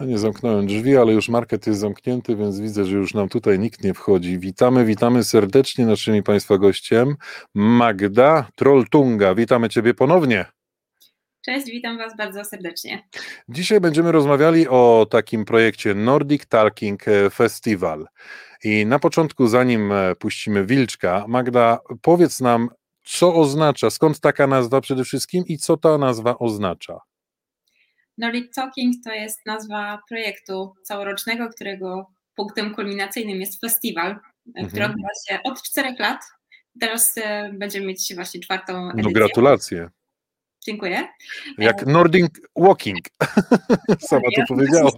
Ja nie zamknąłem drzwi, ale już market jest zamknięty, więc widzę, że już nam tutaj nikt nie wchodzi. Witamy, witamy serdecznie naszymi Państwa gościem. Magda Trolltunga, witamy Ciebie ponownie. Cześć, witam Was bardzo serdecznie. Dzisiaj będziemy rozmawiali o takim projekcie Nordic Talking Festival. I na początku, zanim puścimy Wilczka, Magda, powiedz nam, co oznacza, skąd taka nazwa przede wszystkim i co ta nazwa oznacza? Nordic Talking to jest nazwa projektu całorocznego, którego punktem kulminacyjnym jest festiwal, mhm. który odbywa się od czterech lat. Teraz e, będziemy mieć właśnie czwartą no, edycję. No gratulacje. Dziękuję. Jak e, Nordic Walking. Sama to powiedziała.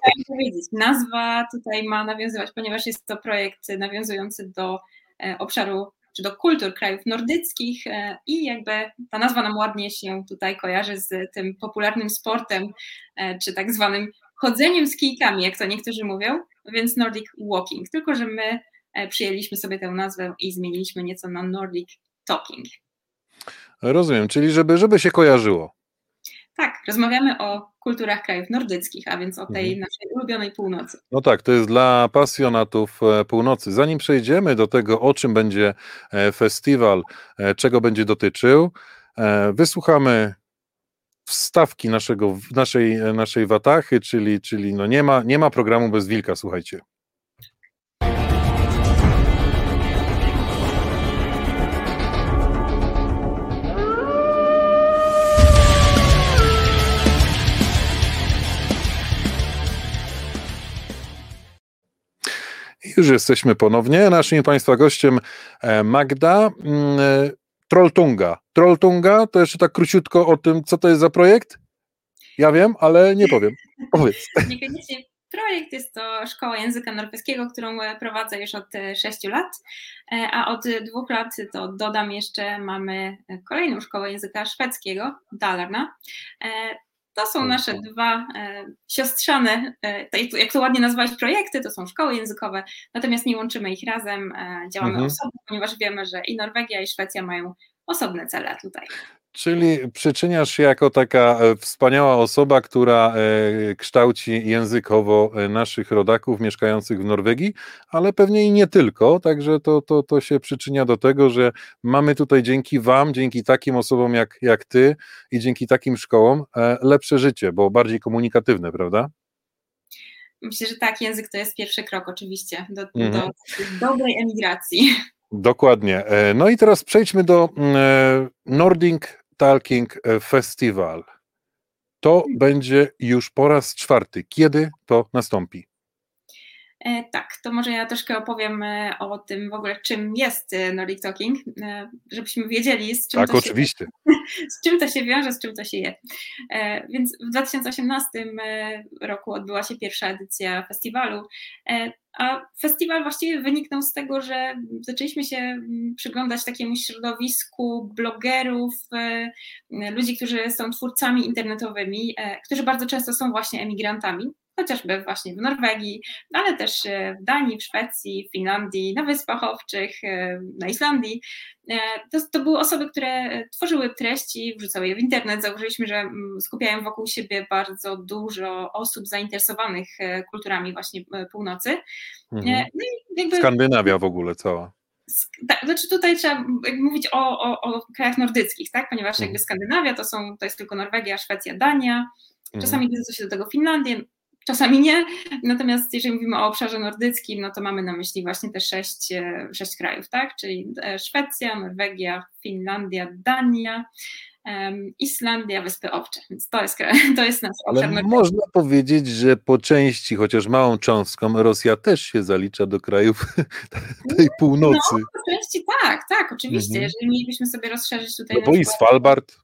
Nazwa tutaj ma nawiązywać, ponieważ jest to projekt nawiązujący do e, obszaru czy do kultur krajów nordyckich e, i jakby ta nazwa nam ładnie się tutaj kojarzy z tym popularnym sportem, e, czy tak zwanym chodzeniem z kijkami, jak to niektórzy mówią, więc Nordic Walking, tylko że my e, przyjęliśmy sobie tę nazwę i zmieniliśmy nieco na Nordic Talking. Rozumiem, czyli żeby, żeby się kojarzyło. Tak, rozmawiamy o kulturach krajów nordyckich, a więc o tej mhm. naszej ulubionej północy. No tak, to jest dla pasjonatów e, północy. Zanim przejdziemy do tego, o czym będzie e, festiwal, e, czego będzie dotyczył, wysłuchamy wstawki naszego, naszej, naszej watachy, czyli, czyli no nie, ma, nie ma programu bez wilka, słuchajcie. Już jesteśmy ponownie. Naszym Państwa gościem e, Magda mm, e, Trolltunga. Trolltunga, to jeszcze tak króciutko o tym, co to jest za projekt? Ja wiem, ale nie powiem. Powiedz. Niekoniecznie projekt jest to Szkoła Języka Norweskiego, którą prowadzę już od 6 lat, e, a od dwóch lat, to dodam jeszcze, mamy kolejną Szkołę Języka Szwedzkiego, Dalarna. To są nasze dwa e, siostrzane, e, jak to ładnie nazwać projekty, to są szkoły językowe, natomiast nie łączymy ich razem, e, działamy mhm. osobno, ponieważ wiemy, że i Norwegia, i Szwecja mają osobne cele tutaj. Czyli przyczyniasz się jako taka e, wspaniała osoba, która e, kształci językowo e, naszych rodaków mieszkających w Norwegii, ale pewnie i nie tylko, także to, to, to się przyczynia do tego, że mamy tutaj dzięki Wam, dzięki takim osobom jak, jak Ty i dzięki takim szkołom lepsze życie, bo bardziej komunikatywne, prawda? Myślę, że tak, język to jest pierwszy krok oczywiście do, mhm. do dobrej emigracji. Dokładnie. No i teraz przejdźmy do Nordic Talking Festival. To będzie już po raz czwarty. Kiedy to nastąpi? E, tak, to może ja troszkę opowiem e, o tym w ogóle, czym jest e, Nordic Talking, żebyśmy wiedzieli, z czym, tak, to, oczywiście. Się, z czym to się wiąże, z czym to się je. Więc w 2018 roku odbyła się pierwsza edycja festiwalu, a festiwal właściwie wyniknął z tego, że zaczęliśmy się mm, przyglądać takiemu środowisku blogerów, ludzi, którzy są twórcami internetowymi, którzy bardzo często są właśnie emigrantami chociażby właśnie w Norwegii, ale też e, w Danii, w Szwecji, w Finlandii, na Wyspach Owczych, e, na Islandii. E, to, to były osoby, które tworzyły treści, wrzucały je w internet. Zauważyliśmy, że mm, skupiają wokół siebie bardzo dużo osób zainteresowanych kulturami właśnie północy. Mhm. No jakby... Skandynawia w ogóle cała. Tak, znaczy tutaj trzeba mówić o, o, o krajach nordyckich, tak? ponieważ mhm. jakby Skandynawia to, są, to jest tylko Norwegia, Szwecja, Dania, czasami mhm. się do tego Finlandię, czasami nie. Natomiast jeżeli mówimy o obszarze nordyckim, no to mamy na myśli właśnie te sześć, e, sześć krajów, tak? Czyli e, Szwecja, Norwegia, Finlandia, Dania. Islandia, Wyspy Owcze, więc to jest, to jest nasz Ale obszar można powiedzieć, że po części, chociaż małą cząstką, Rosja też się zalicza do krajów tej no, północy. No, po części tak, tak, oczywiście. Mhm. Jeżeli mielibyśmy sobie rozszerzyć tutaj... No bo i Svalbard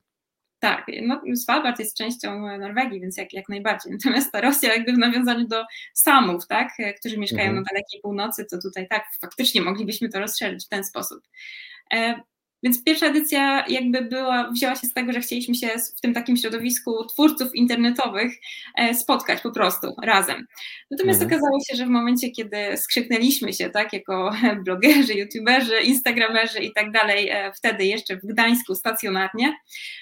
tak, no, Svalbard jest częścią Norwegii, więc jak, jak najbardziej. Natomiast ta Rosja jakby w nawiązaniu do Samów, tak, którzy mieszkają mhm. na dalekiej północy, to tutaj tak, faktycznie moglibyśmy to rozszerzyć w ten sposób. Więc pierwsza edycja jakby była, wzięła się z tego, że chcieliśmy się w tym takim środowisku twórców internetowych e, spotkać po prostu razem. Natomiast mhm. okazało się, że w momencie, kiedy skrzyknęliśmy się, tak, jako blogerzy, youtuberzy, instagramerzy i tak dalej, e, wtedy jeszcze w Gdańsku stacjonarnie,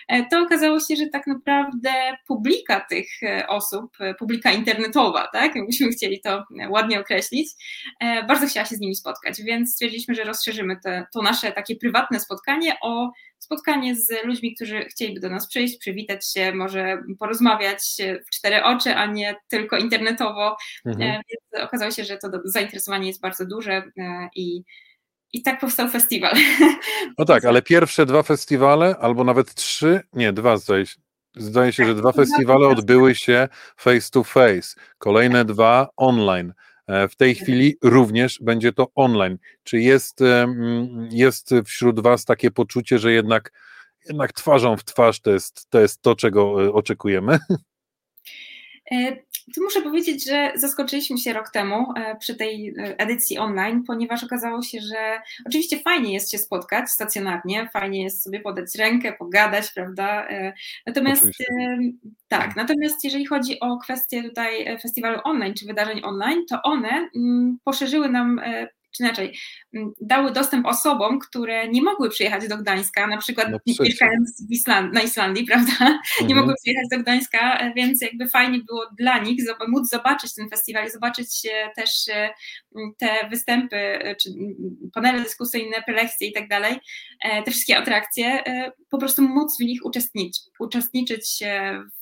e, to okazało się, że tak naprawdę publika tych osób, publika internetowa, tak, jakbyśmy chcieli to ładnie określić, bardzo chciała się z nimi spotkać, więc stwierdziliśmy, że rozszerzymy te, to nasze takie prywatne spotkanie o spotkanie z ludźmi, którzy chcieliby do nas przyjść, przywitać się, może porozmawiać w cztery oczy, a nie tylko internetowo. Mhm. E, więc okazało się, że to zainteresowanie jest bardzo duże e, i i tak powstał festiwal. No tak, ale pierwsze dwa festiwale, albo nawet trzy, nie, dwa zdaje się, zdaje się, że dwa festiwale odbyły się face to face, kolejne dwa online. E, w tej chwili również będzie to online. Czy jest, jest wśród Was takie poczucie, że jednak, jednak twarzą w twarz to jest, to jest to, czego e, oczekujemy? E, tu muszę powiedzieć, że zaskoczyliśmy się rok temu e, przy tej e, edycji online, ponieważ okazało się, że oczywiście fajnie jest się spotkać stacjonarnie, fajnie jest sobie podać rękę, pogadać, prawda? Natomiast oczywiście. tak, natomiast jeżeli chodzi o kwestię tutaj festiwalu online czy wydarzeń online, to one mm, poszerzyły nam czy inaczej, dały dostęp osobom, które nie mogły przyjechać do Gdańska, na przykład no mieszkając Island, na Islandii, prawda? Mhm. Nie mogły przyjechać do Gdańska, więc jakby fajnie było dla nich móc zobaczyć ten festiwal i zobaczyć e, też e, te występy, e, czy panele dyskusyjne, prelekcje i tak dalej, te wszystkie atrakcje, po prostu móc w nich uczestniczyć, uczestniczyć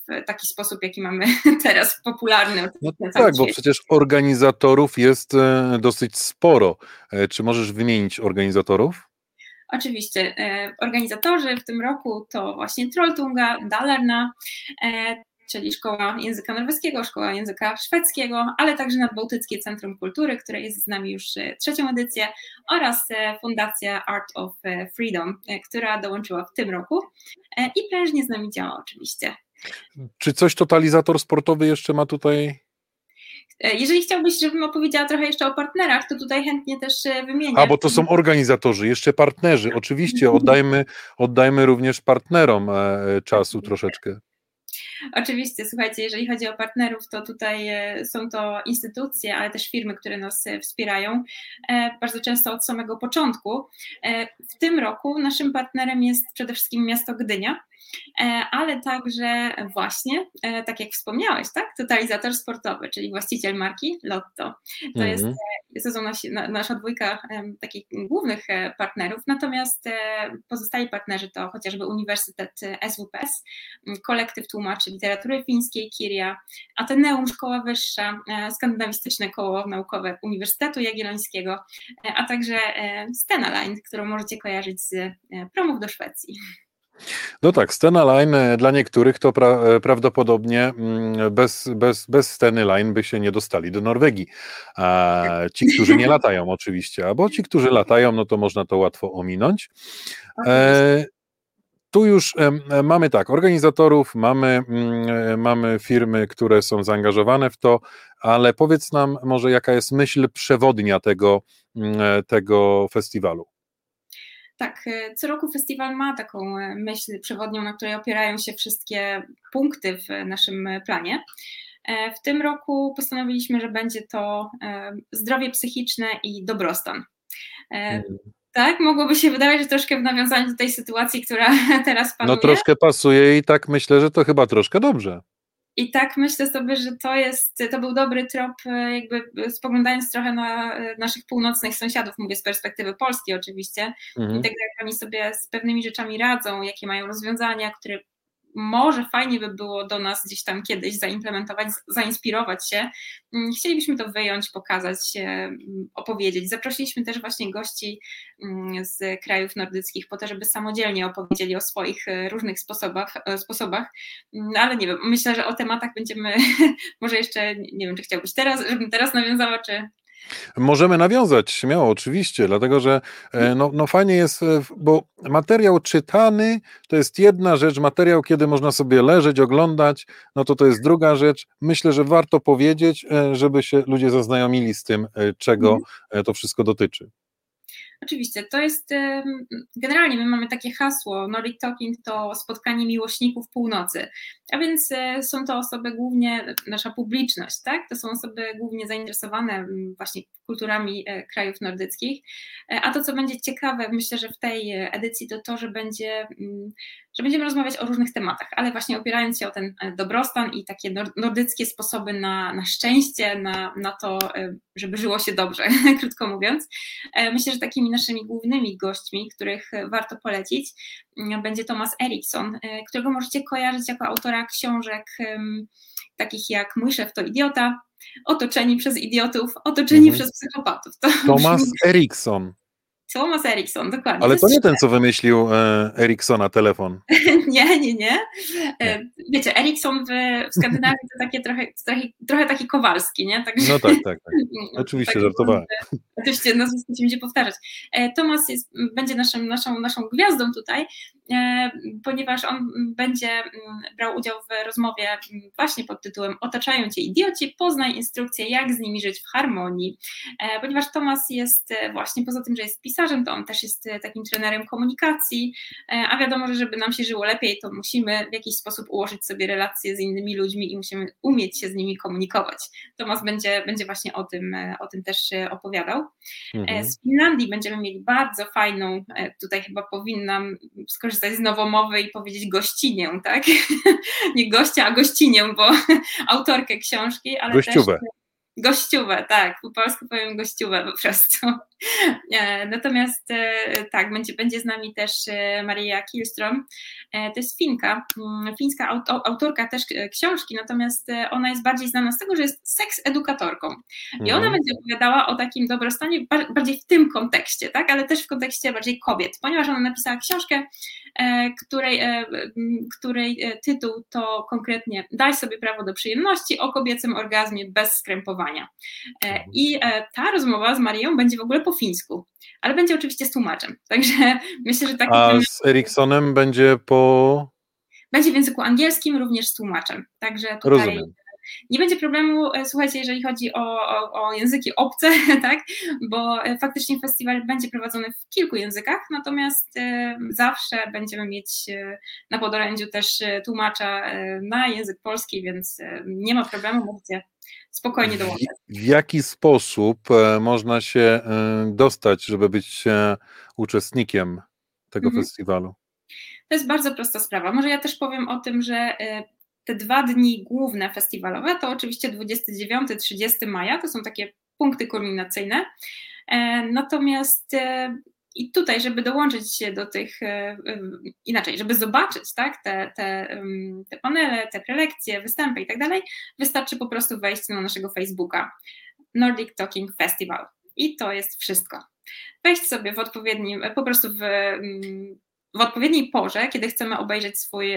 w taki sposób, jaki mamy teraz popularny. No tak, bo przecież organizatorów jest dosyć sporo. Czy możesz wymienić organizatorów? Oczywiście. E, organizatorzy w tym roku to właśnie Trolltunga, Dalarna, e, czyli Szkoła Języka Norweskiego, Szkoła Języka Szwedzkiego, ale także Nadbałtyckie Centrum Kultury, które jest z nami już e, trzecią edycję oraz Fundacja Art of Freedom, która dołączyła w tym roku i prężnie z nami działa oczywiście. Czy coś totalizator sportowy jeszcze ma tutaj E, jeżeli chciałbyś, żebym opowiedziała trochę jeszcze o partnerach, to tutaj chętnie też e, wymienię. A, bo to są organizatorzy, jeszcze partnerzy. Oczywiście oddajmy, oddajmy również partnerom e, czasu troszeczkę. Oczywiście, słuchajcie, jeżeli chodzi o partnerów, to tutaj są to instytucje, ale też firmy, które nas wspierają, bardzo często od samego początku. W tym roku naszym partnerem jest przede wszystkim miasto Gdynia, ale także właśnie, e, tak jak wspomniałeś, tak, totalizator sportowy, czyli właściciel marki Lotto. To jest, mhm. e, to są nasi, nasza dwójka takich głównych partnerów, natomiast pozostali partnerzy to chociażby Uniwersytet SWPS, kolektyw tłumaczy literatury fińskiej Kiria, Ateneum Szkoła Wyższa, Skandynawistyczne Koło Naukowe Uniwersytetu Jagiellońskiego, a także Stena Line, którą możecie kojarzyć z promów do Szwecji. No tak, scena line e, dla niektórych to pra, e, prawdopodobnie mm, bez, bez, bez sceny line by się nie dostali do Norwegii. A ci, którzy nie latają oczywiście, albo ci, którzy latają, no to można to łatwo ominąć. E, tu już e, mamy tak, organizatorów, mamy, mm, mamy firmy, które są zaangażowane w to, ale powiedz nam może jaka jest myśl przewodnia tego, mm, tego festiwalu. Tak, e, co roku festiwal ma taką e, myśl przewodnią, na której opierają się wszystkie punkty w naszym planie. E, w tym roku postanowiliśmy, że będzie to zdrowie psychiczne i dobrostan. Mm. Tak, mogłoby się wydawać, że troszkę w nawiązaniu do tej sytuacji, która teraz panuje. No troszkę pasuje i tak myślę, że to chyba troszkę dobrze. I tak myślę sobie, że to jest, to był dobry trop, e, jakby spoglądając trochę na e, naszych północnych sąsiadów, mówię z perspektywy Polski oczywiście, mhm. i tak jak oni sobie z pewnymi rzeczami radzą, jakie mają rozwiązania, które może fajnie by było do nas gdzieś tam kiedyś zaimplementować, zainspirować się. Mm, chcielibyśmy to wyjąć, pokazać, mm, opowiedzieć. Zaprosiliśmy też właśnie gości mm, z krajów nordyckich po to, żeby samodzielnie opowiedzieli o swoich e, różnych sposobach, e, sposobach. ale nie wiem, myślę, że o tematach będziemy może jeszcze, nie wiem, czy chciałbyś teraz, żebym teraz nawiązała, czy, Możemy nawiązać śmiało, oczywiście, dlatego że e, no, no fajnie jest, e, bo materiał czytany to jest jedna rzecz, materiał, kiedy można sobie leżeć, oglądać, no to to jest druga rzecz. Myślę, że warto powiedzieć, e, żeby się ludzie zaznajomili z tym, czego mhm. to wszystko dotyczy. Oczywiście, to jest generalnie my mamy takie hasło Nordic Talking to spotkanie miłośników północy, a więc e, są to osoby głównie, nasza publiczność, tak? To są osoby głównie zainteresowane właśnie kulturami e, krajów nordyckich, e, a to co będzie ciekawe, myślę, że w tej edycji to to, że będzie że będziemy rozmawiać o różnych tematach, ale właśnie opierając się o ten dobrostan i takie nordyckie sposoby na, na szczęście, na, na to, żeby żyło się dobrze, krótko mówiąc. Myślę, że takimi naszymi głównymi gośćmi, których warto polecić, mm, będzie Thomas Eriksson, e, którego możecie kojarzyć jako autora książek takich jak Mój szef to idiota, Otoczeni przez idiotów, Otoczeni mhm. przez psychopatów. To Thomas Eriksson. Thomas Eriksson, dokładnie. Ale to, nie ten, co wymyślił e, Ericssona telefon. nie, nie, nie. E, wiecie, Ericsson w, w Skandynawii to takie trochę, trochę, trochę taki Kowalski, nie? Także, no tak, tak, tak. Oczywiście tak, żartowałem. Oczywiście nazwisko się będzie powtarzać. E, Tomas jest, będzie naszym, naszą, naszą gwiazdą tutaj, ponieważ on będzie mm, brał udział w rozmowie właśnie pod tytułem Otaczają cię idioci, poznaj instrukcję, jak z nimi żyć w harmonii. E, ponieważ Tomas jest właśnie poza tym, że jest pisarzem, to on też jest takim trenerem komunikacji, a wiadomo, że żeby nam się żyło lepiej, to musimy w jakiś sposób ułożyć sobie relacje z innymi ludźmi i musimy umieć się z nimi komunikować. Tomas będzie, będzie właśnie o tym, o tym też opowiadał. Mhm. E, z Finlandii będziemy mieli bardzo fajną, e, tutaj chyba powinnam skorzystać z nowomowy i powiedzieć gościnię, tak? Nie gościa, a gościnię, bo autorkę książki, ale Gościówę. też Gościówę, tak, po polsku powiem gościówę po prostu. E, natomiast e, tak, będzie, będzie z nami też e, Maria Kielström, to jest Finka, mm, fińska autorka też książki, natomiast ona jest bardziej znana z tego, że jest seks edukatorką. I ona mhm. będzie opowiadała o takim dobrostanie bardziej w tym kontekście, tak, ale też w kontekście bardziej kobiet, ponieważ ona napisała książkę, której, której tytuł to konkretnie Daj sobie prawo do przyjemności o kobiecym orgazmie bez skrępowania. I ta rozmowa z Marią będzie w ogóle po fińsku, ale będzie oczywiście z tłumaczem. Także myślę, że taki. A z Eriksonem będzie po. Będzie w języku angielskim, również z tłumaczem. Także tutaj. Rozumiem. Nie będzie problemu, e, słuchajcie, jeżeli chodzi o, o, o, języki obce, tak? bo e, faktycznie festiwal będzie prowadzony w kilku językach, natomiast e, zawsze będziemy mieć na podorędziu też tłumacza na język polski, więc nie ma problemu, możecie spokojnie dołączyć. W jaki sposób e, można się e, dostać, żeby być e, uczestnikiem tego mhm. festiwalu? To jest bardzo prosta sprawa. Może ja też powiem o tym, że te dwa dni główne festiwalowe to oczywiście 29-30 maja, to są takie punkty kulminacyjne. Natomiast i tutaj, żeby dołączyć się do tych, e, inaczej, żeby zobaczyć tak, te, te, te panele, te prelekcje, występy i tak dalej, wystarczy po prostu wejść na naszego Facebooka Nordic Talking Festival. I to jest wszystko. Wejść sobie w odpowiednim, po prostu w w odpowiedniej porze, kiedy chcemy obejrzeć swój,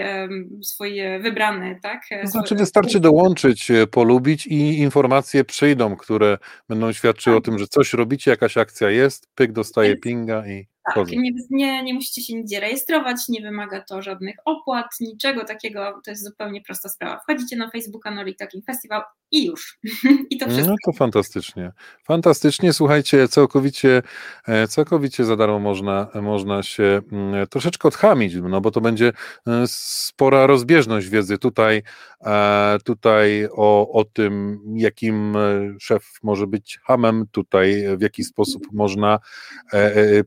swój wybrany, tak? To znaczy wystarczy dołączyć, e, polubić i informacje przyjdą, które będą świadczyły tak. o tym, że coś robicie, jakaś akcja jest, pyk dostaje pinga i tak, nie, nie, nie musicie się nigdzie rejestrować, nie wymaga to żadnych opłat, niczego takiego, to jest zupełnie prosta sprawa. Wchodzicie na Facebooka Nordic Talking Festival i już. I to wszystko. No to fantastycznie. Fantastycznie, słuchajcie, całkowicie, e, całkowicie za darmo można, można się mm, troszeczkę odchamić, no bo to będzie e, spora rozbieżność wiedzy tutaj, e, tutaj o, o tym, jakim szef może być hamem, tutaj w jaki sposób można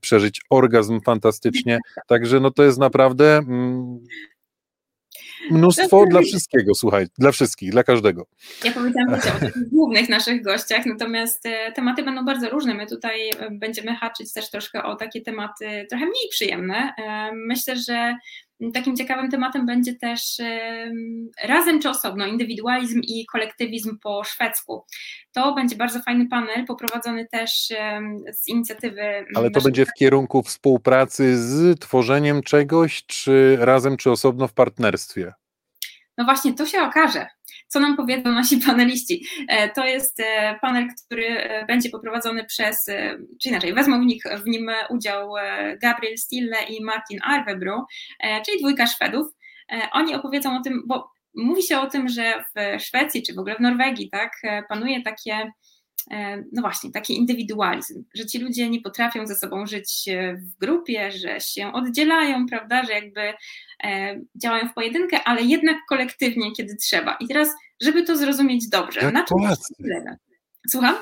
przeżyć orgazm fantastycznie. Także no to jest naprawdę mm, mnóstwo dla wszystkiego, słuchaj, dla wszystkich, dla każdego. Ja powiedziałam o tych głównych naszych gościach, natomiast e, tematy będą bardzo różne. My tutaj e, będziemy haczyć też troszkę o takie tematy trochę mniej przyjemne. E, myślę, że Takim ciekawym tematem będzie też razem czy osobno, indywidualizm i kolektywizm po szwedzku. To będzie bardzo fajny panel, poprowadzony też z inicjatywy. Ale to będzie w kierunku współpracy z tworzeniem czegoś, czy razem czy osobno w partnerstwie? No właśnie, to się okaże co nam powiedzą nasi paneliści. E, to jest e, panel, który e, będzie poprowadzony przez, czy inaczej, wezmą w, nich, w nim udział Gabriel Stille i Martin Arvebru, czyli dwójka Szwedów. Oni opowiedzą o tym, bo mówi się o tym, że w Szwecji, czy w ogóle w Norwegii, tak, panuje takie no właśnie, taki indywidualizm, że ci ludzie nie potrafią ze sobą żyć w grupie, że się oddzielają, prawda, że jakby działają w pojedynkę, ale jednak kolektywnie, kiedy trzeba. I teraz, żeby to zrozumieć dobrze, Jak na czym Polacy. Słucham?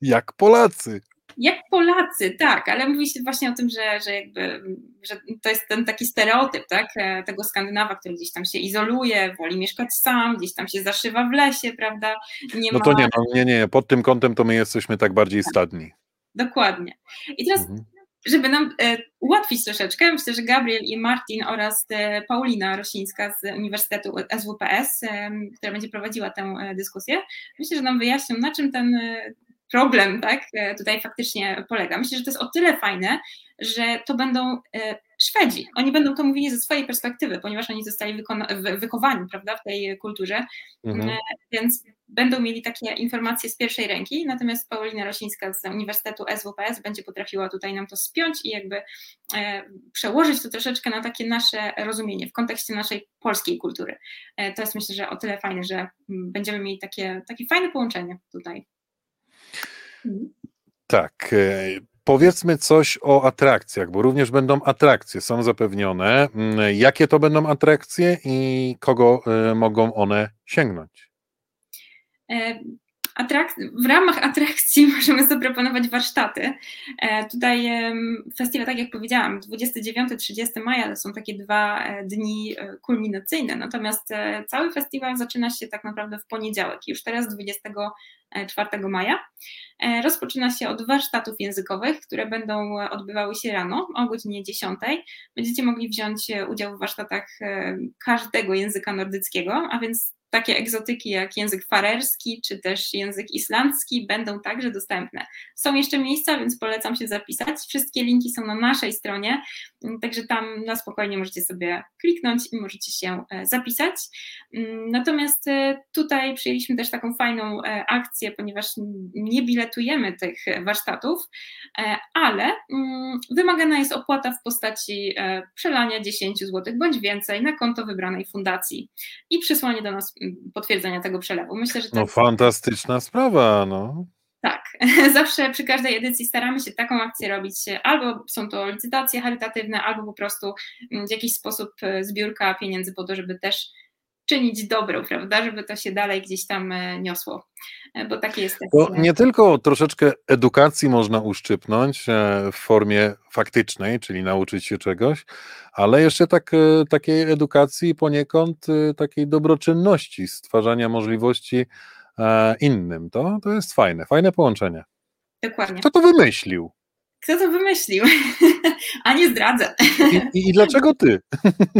Jak Polacy. Jak Polacy, tak, ale mówi się właśnie o tym, że, że jakby że to jest ten taki stereotyp, tak, e, tego Skandynawa, który gdzieś tam się izoluje, woli mieszkać sam, gdzieś tam się zaszywa w lesie, prawda? Nie no to ma... nie, no, nie, nie, pod tym kątem to my jesteśmy tak bardziej stadni. Dokładnie. I teraz mhm żeby nam e, ułatwić troszeczkę, myślę, że Gabriel i Martin oraz e, Paulina Rosińska z Uniwersytetu SWPS, która będzie prowadziła tę dyskusję, myślę, że nam wyjaśnią, na czym ten problem tak, e, tutaj faktycznie polega. Myślę, że to jest o tyle fajne, że to będą e, Szwedzi. Oni będą to mówili ze swojej perspektywy, ponieważ oni zostali wychowani prawda, w tej kulturze, mhm. E, więc będą mieli takie informacje z pierwszej ręki, natomiast Paulina Rosińska z Uniwersytetu SWPS będzie potrafiła tutaj nam to spiąć i jakby przełożyć to troszeczkę na takie nasze rozumienie w kontekście naszej polskiej kultury. to jest myślę, że o tyle fajne, że będziemy mieli takie, takie fajne połączenie tutaj. Tak. E, powiedzmy coś o atrakcjach, bo również będą atrakcje, są zapewnione. Mm, jakie to będą atrakcje i kogo e, mogą one sięgnąć? W ramach atrakcji możemy zaproponować warsztaty. E, tutaj festiwal, tak jak powiedziałam, 29-30 maja to są takie dwa e, dni e, kulminacyjne, natomiast cały festiwal zaczyna się tak naprawdę w poniedziałek, już teraz 24 maja. Rozpoczyna się od warsztatów językowych, które będą odbywały się rano o godzinie 10. Będziecie mogli wziąć udział w warsztatach każdego języka nordyckiego, a więc takie egzotyki jak język farerski czy też język islandzki będą także dostępne. Są jeszcze miejsca, więc polecam się zapisać. Wszystkie linki są na naszej stronie, także tam na spokojnie możecie sobie kliknąć i możecie się e, zapisać. Mm, natomiast e, tutaj przyjęliśmy też taką fajną e, akcję, ponieważ nie biletujemy tych warsztatów, ale mm, wymagana jest opłata w postaci przelania 10 zł bądź więcej na konto wybranej fundacji i przysłanie do nas potwierdzenia tego przelewu. Myślę, że to no jest... fantastyczna sprawa, no. Tak, zawsze przy każdej edycji staramy się taką akcję robić, albo są to licytacje charytatywne, albo po prostu w jakiś sposób e, zbiórka pieniędzy po to, żeby też czynić dobro, prawda, żeby to się dalej gdzieś tam e, niosło, e, bo takie jest. Bo nie tylko troszeczkę edukacji można uszczypnąć w formie faktycznej, czyli nauczyć się czegoś, ale jeszcze tak, takiej edukacji poniekąd takiej dobroczynności, stwarzania możliwości innym. To, to jest fajne, fajne połączenie. Dokładnie. Kto to wymyślił? Kto to wymyślił? A nie zdradzę. I, i, dlaczego ty?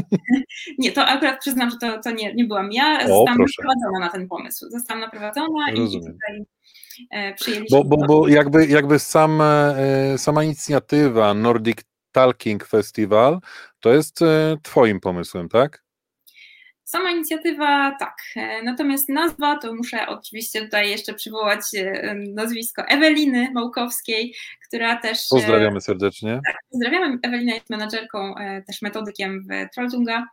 nie, to akurat przyznam, że to, to nie, nie byłam ja. O, zostałam proszę. naprowadzona na ten pomysł. Zostałam naprowadzona Rozumiem. i tutaj e, przyjęliśmy. Bo, bo, bo jakby, jakby sam, e, sama inicjatywa Nordic Talking Festival to jest e, Twoim pomysłem, tak? Sama inicjatywa tak, e, natomiast nazwa to muszę oczywiście tutaj jeszcze przywołać e, nazwisko Eweliny Małkowskiej, która też. E, pozdrawiamy serdecznie. Tak, pozdrawiamy. Ewelina jest menadżerką, też metodykiem w Trolltunga.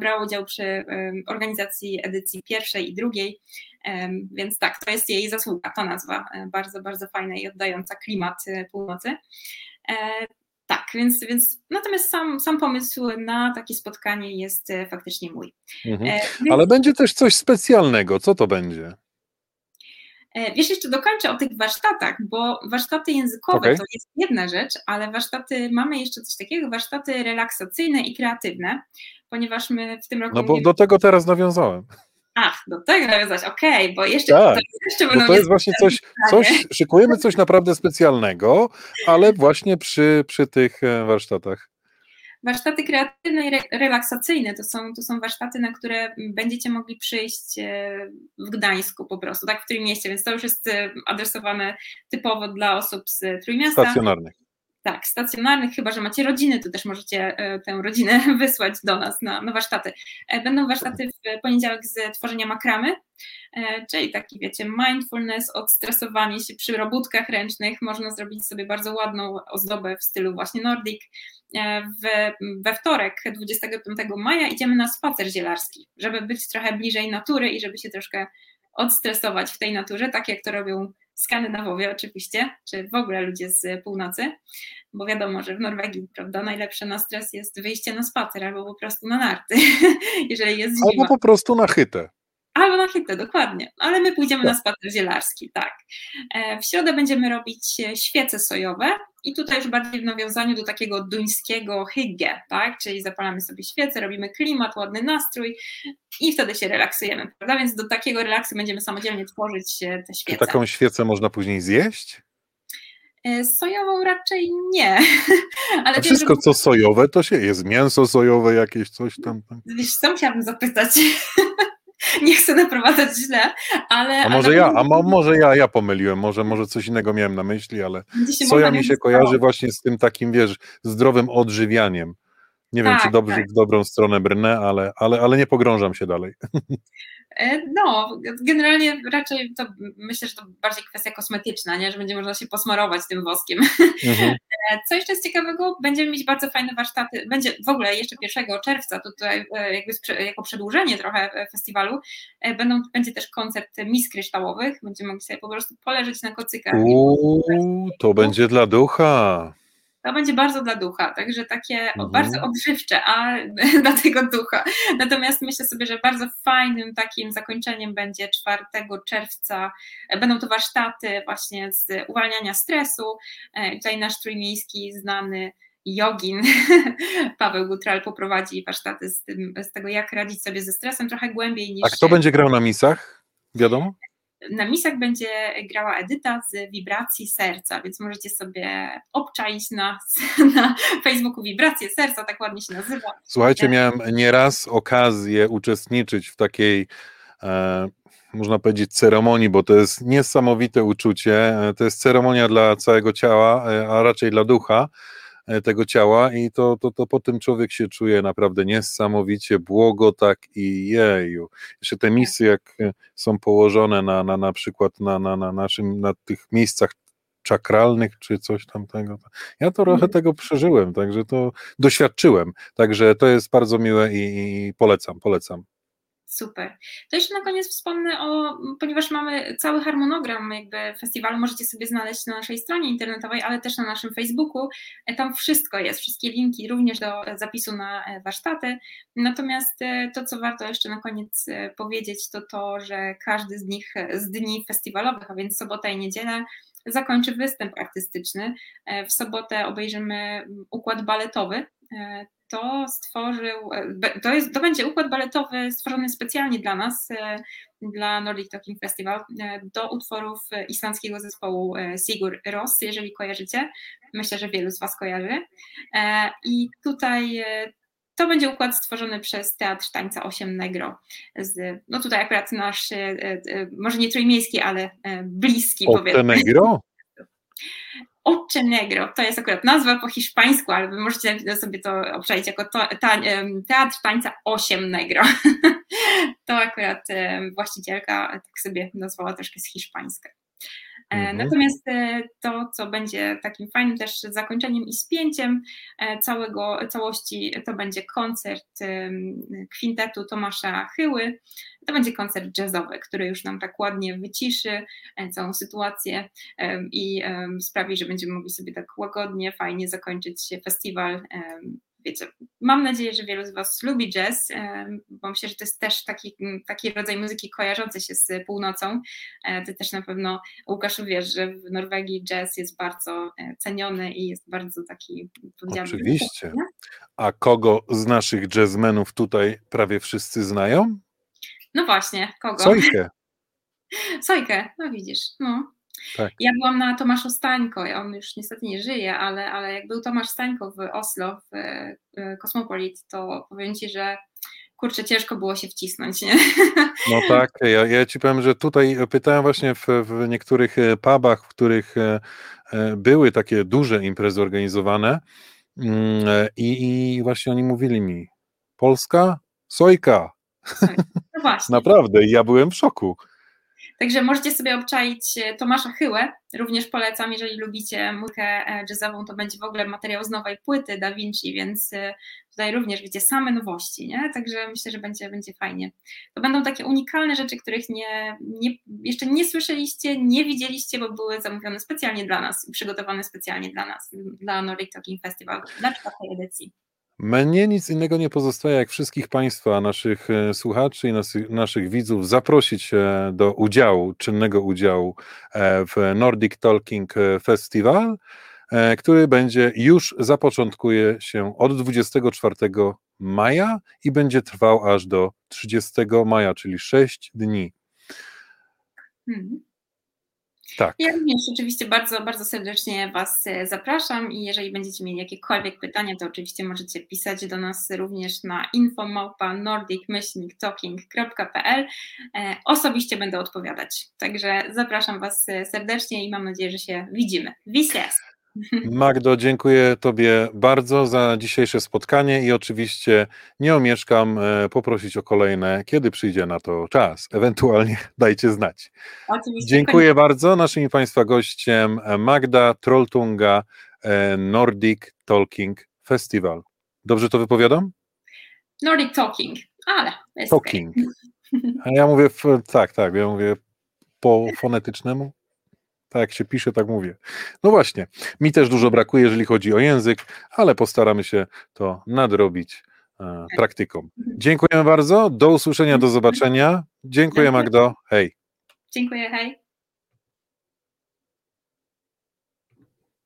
Brała udział przy organizacji edycji pierwszej i drugiej, więc tak, to jest jej zasługa, ta nazwa, bardzo, bardzo fajna i oddająca klimat północy. Tak, więc, więc natomiast sam, sam pomysł na takie spotkanie jest e, faktycznie mój. Mhm. E, więc... Ale będzie też coś specjalnego. Co to będzie? E, wiesz, jeszcze dokończę o tych warsztatach, bo warsztaty językowe okay. to jest jedna rzecz, ale warsztaty, mamy jeszcze coś takiego, warsztaty relaksacyjne i kreatywne, ponieważ my w tym roku... No bo do tego teraz nawiązałem. Ach, do tego nawiązać, okej, okay, bo jeszcze, tak, to, jeszcze będą. Bo to jest właśnie coś, coś, szykujemy coś naprawdę specjalnego, ale właśnie przy, przy tych e, warsztatach. Warsztaty kreatywne i relaksacyjne to są, to są warsztaty, na które będziecie mogli przyjść e, w Gdańsku po prostu, tak w którym mieście, więc to już jest e, adresowane typowo dla osób z Trójmiasta. Stacjonarnych. Tak, stacjonarnych, chyba że macie rodziny, to też możecie e, tę rodzinę wysłać do nas na, na warsztaty. E, będą warsztaty w poniedziałek z tworzenia makramy, e, czyli taki, wiecie, mindfulness, odstresowanie się przy robótkach ręcznych. Można zrobić sobie bardzo ładną ozdobę w stylu właśnie Nordic. We, we wtorek, 25 maja, idziemy na spacer zielarski, żeby być trochę bliżej natury i żeby się troszkę odstresować w tej naturze, tak jak to robią Skandynawowie oczywiście, czy w ogóle ludzie z północy, bo wiadomo, że w Norwegii, prawda, najlepsze na stres jest wyjście na spacer albo po prostu na narty, jeżeli jest zima. Albo po prostu na chytę. Albo na hitę, dokładnie. Ale my pójdziemy tak. na spacer zielarski, tak. E, w środę będziemy robić e, świece sojowe i tutaj już bardziej w nawiązaniu do takiego duńskiego hygge, tak? Czyli zapalamy sobie świece, robimy klimat, ładny nastrój i wtedy się relaksujemy, prawda? Więc do takiego relaksu będziemy samodzielnie tworzyć e, te świece. Czy taką świecę można później zjeść? Sojową raczej nie. Ale A wszystko, co sojowe, to się jest mięso sojowe jakieś, coś tam. Wiesz, co chciałabym zapytać? nie chcę naprowadzać źle, ale... A może ale ja, a może ja, ja pomyliłem, może, może coś innego miałem na myśli, ale soja mi się kojarzy właśnie z tym takim, wiesz, zdrowym odżywianiem. Nie wiem, czy tak, dobrze tak. w dobrą stronę brnę, ale, ale, ale nie pogrążam się dalej. E, no, generalnie raczej to myślę, że to bardziej kwestia kosmetyczna, nie? że będzie można się posmarować tym woskiem. Mhm. E, co jeszcze jest ciekawego, będziemy mieć bardzo fajne warsztaty, będzie w ogóle jeszcze 1 czerwca, tutaj e, jakby jako przedłużenie trochę festiwalu, będą, będzie też koncert mis kryształowych, będziemy mogli sobie po prostu poleżeć na kocykach. Uuu, to będzie dla ducha to będzie bardzo dla ducha, także takie mhm. bardzo odżywcze, a dla tego ducha. Natomiast myślę sobie, że bardzo fajnym takim zakończeniem będzie 4 czerwca, będą to warsztaty właśnie z uwalniania stresu, e, tutaj nasz trójmiejski znany jogin Paweł Gutral poprowadzi warsztaty z, tym, z tego, jak radzić sobie ze stresem trochę głębiej niż... A kto będzie grał na misach? Wiadomo? Na misach będzie grała Edyta z Wibracji Serca, więc możecie sobie obczaić na, na Facebooku Wibracje Serca, tak ładnie się nazywa. Słuchajcie, miałem nieraz okazję uczestniczyć w takiej e, można powiedzieć ceremonii, bo to jest niesamowite uczucie. E, to jest ceremonia dla całego ciała, e, a raczej dla ducha. E, tego ciała i to, to, to po tym człowiek się czuje naprawdę niesamowicie błogo, tak i jeju. Jeszcze te misje, jak e, są położone na, na, na przykład na, na, na naszym, na tych miejscach czakralnych, czy coś tamtego. Ja to trochę mhm. tego przeżyłem, także to doświadczyłem, także to jest bardzo miłe i, i polecam, polecam. Super. To jeszcze na koniec wspomnę o, ponieważ mamy cały harmonogram jakby festiwalu, możecie sobie znaleźć na naszej stronie internetowej, ale też na naszym Facebooku. E, tam wszystko jest, wszystkie linki również do zapisu na e, warsztaty. Natomiast e, to, co warto jeszcze na koniec powiedzieć, to to, że każdy z nich, z dni festiwalowych, a więc sobota i niedzielę, zakończy występ artystyczny. W sobotę obejrzymy układ baletowy to stworzył, e, to, jest, to będzie układ baletowy stworzony specjalnie dla nas, e, dla Nordic Talking Festival, e, do utworów islandzkiego zespołu Sigur Ros, jeżeli kojarzycie. Myślę, że wielu z Was kojarzy. I tutaj to będzie układ stworzony przez Teatr Tańca 8 Negro. Z, no tutaj akurat nasz, może nie trójmiejski, ale bliski. Ote Negro? Ocze Negro, to jest akurat nazwa po hiszpańsku, ale wy możecie sobie to obczaić jako to, ta, Teatr Tańca 8 Negro. to akurat właścicielka tak sobie nazwała troszkę z hiszpańska. E, mhm. Natomiast e, to, co będzie takim fajnym też zakończeniem i spięciem e, całego, całości, to będzie koncert kwintetu Tomasza Chyły. To będzie koncert jazzowy, który już nam tak ładnie wyciszy całą sytuację i sprawi, że będziemy mogli sobie tak łagodnie, fajnie zakończyć festiwal wiecie, mam nadzieję, że wielu z Was lubi jazz, bo myślę, że to jest też taki, taki rodzaj muzyki kojarzący się z północą. E, ty też na pewno, Łukaszu, wiesz, że w Norwegii jazz jest bardzo e, ceniony i jest bardzo taki, Oczywiście. A kogo z naszych jazzmenów tutaj prawie wszyscy znają? No właśnie, kogo? Sojkę. Sojkę, no widzisz, no. Tak. Ja byłam na Tomaszu Stańko, on już niestety nie żyje, ale, ale jak był Tomasz Stańko w Oslo, w Kosmopolit, to powiem Ci, że kurczę, ciężko było się wcisnąć, nie? No tak, ja, ja Ci powiem, że tutaj pytałem właśnie w, w niektórych e, pubach, w których e, e, były takie duże imprezy organizowane mm, i, i właśnie oni mówili mi, Polska? Sojka. No właśnie. Naprawdę, ja byłem w szoku. Także możecie sobie obczaić Tomasza Chyłę, również polecam, jeżeli lubicie muzykę jazzową, to będzie w ogóle materiał z nowej płyty Da Vinci, więc tutaj również wiecie same nowości, nie? Także myślę, że będzie, będzie fajnie. To będą takie unikalne rzeczy, których nie, nie, jeszcze nie słyszeliście, nie widzieliście, bo były zamówione specjalnie dla nas, przygotowane specjalnie dla nas, dla Nordic Talking Festival, dla czwartej edycji. Mnie nic innego nie pozostaje, jak wszystkich Państwa, naszych e, słuchaczy i naszych, naszych widzów, zaprosić do udziału, czynnego udziału e, w Nordic Talking Festival, e, który będzie już zapoczątkuje się od 24 maja i będzie trwał aż do 30 maja, czyli 6 dni. Hmm. Tak. Ja również oczywiście bardzo, bardzo serdecznie Was e, zapraszam i jeżeli będziecie mieli jakiekolwiek pytania, to oczywiście możecie pisać do nas również na infomałpa nordic-talking.pl. E, osobiście będę odpowiadać. Także zapraszam Was e, serdecznie i mam nadzieję, że się widzimy. Wisles! Magdo, dziękuję Tobie bardzo za dzisiejsze spotkanie i oczywiście nie omieszkam e, poprosić o kolejne, kiedy przyjdzie na to czas. Ewentualnie dajcie znać. Oczywiście. Dziękuję bardzo. Naszym Państwa gościem Magda Trolltunga e, Nordic Talking Festival. Dobrze to wypowiadam? Nordic Talking, ale Talking. A ja mówię, tak, tak, ja mówię po fonetycznemu. Tak jak się pisze, tak mówię. No właśnie, mi też dużo brakuje, jeżeli chodzi o język, ale postaramy się to nadrobić e, praktyką. Dziękujemy bardzo. Do usłyszenia, do zobaczenia. Dziękuję, Magdo. Hej. Dziękuję, hej.